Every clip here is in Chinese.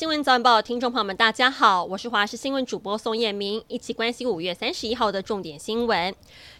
新闻早晚报，听众朋友们，大家好，我是华视新闻主播宋燕明，一起关心五月三十一号的重点新闻。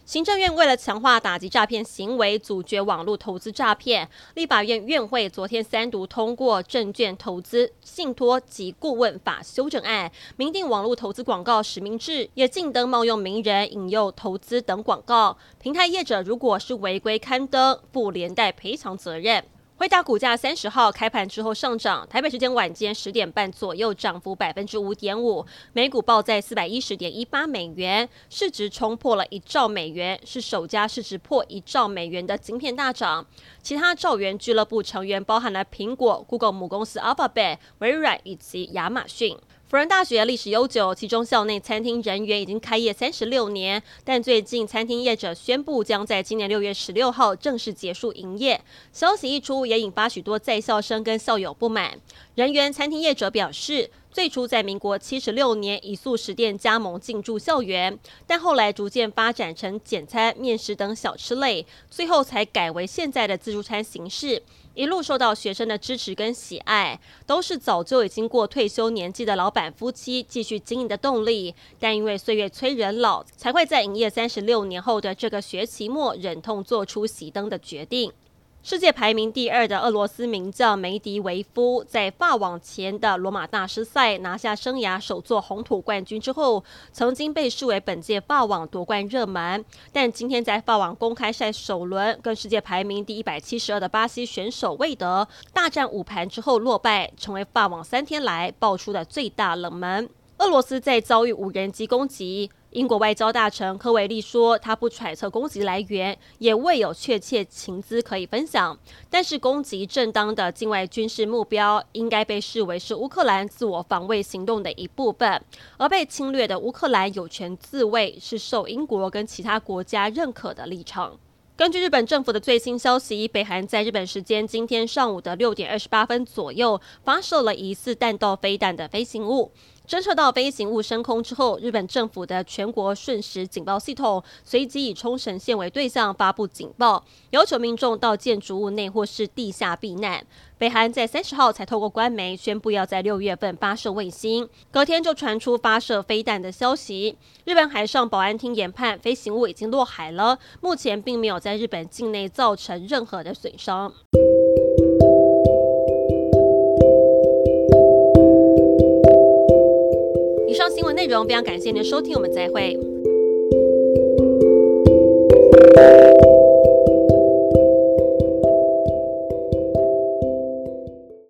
行政院为了强化打击诈骗行为，阻绝网络投资诈骗，立法院院会昨天三读通过《证券投资信托及顾问法》修正案，明定网络投资广告实名制，也禁登冒用名人引诱投资等广告。平台业者如果是违规刊登，负连带赔偿责任。惠达股价三十号开盘之后上涨，台北时间晚间十点半左右涨幅百分之五点五，每股报在四百一十点一八美元，市值冲破了一兆美元，是首家市值破一兆美元的晶片大涨。其他兆元俱乐部成员包含了苹果、Google 母公司 Alphabet、微软以及亚马逊。辅仁大学历史悠久，其中校内餐厅人员已经开业三十六年，但最近餐厅业者宣布将在今年六月十六号正式结束营业。消息一出，也引发许多在校生跟校友不满。人员餐厅业者表示，最初在民国七十六年以素食店加盟进驻校园，但后来逐渐发展成简餐、面食等小吃类，最后才改为现在的自助餐形式。一路受到学生的支持跟喜爱，都是早就已经过退休年纪的老板夫妻继续经营的动力。但因为岁月催人老，才会在营业三十六年后的这个学期末，忍痛做出熄灯的决定。世界排名第二的俄罗斯名将梅迪维夫，在法网前的罗马大师赛拿下生涯首座红土冠军之后，曾经被视为本届法网夺冠热门。但今天在法网公开赛首轮，跟世界排名第一百七十二的巴西选手魏德大战五盘之后落败，成为法网三天来爆出的最大冷门。俄罗斯在遭遇无人机攻击，英国外交大臣科维利说，他不揣测攻击来源，也未有确切情资可以分享。但是，攻击正当的境外军事目标，应该被视为是乌克兰自我防卫行动的一部分。而被侵略的乌克兰有权自卫，是受英国跟其他国家认可的立场。根据日本政府的最新消息，北韩在日本时间今天上午的六点二十八分左右，发射了疑似弹道飞弹的飞行物。侦测到飞行物升空之后，日本政府的全国瞬时警报系统随即以冲绳县为对象发布警报，要求民众到建筑物内或是地下避难。北韩在三十号才透过官媒宣布要在六月份发射卫星，隔天就传出发射飞弹的消息。日本海上保安厅研判，飞行物已经落海了，目前并没有在日本境内造成任何的损伤。新闻内容非常感谢您的收听，我们再会。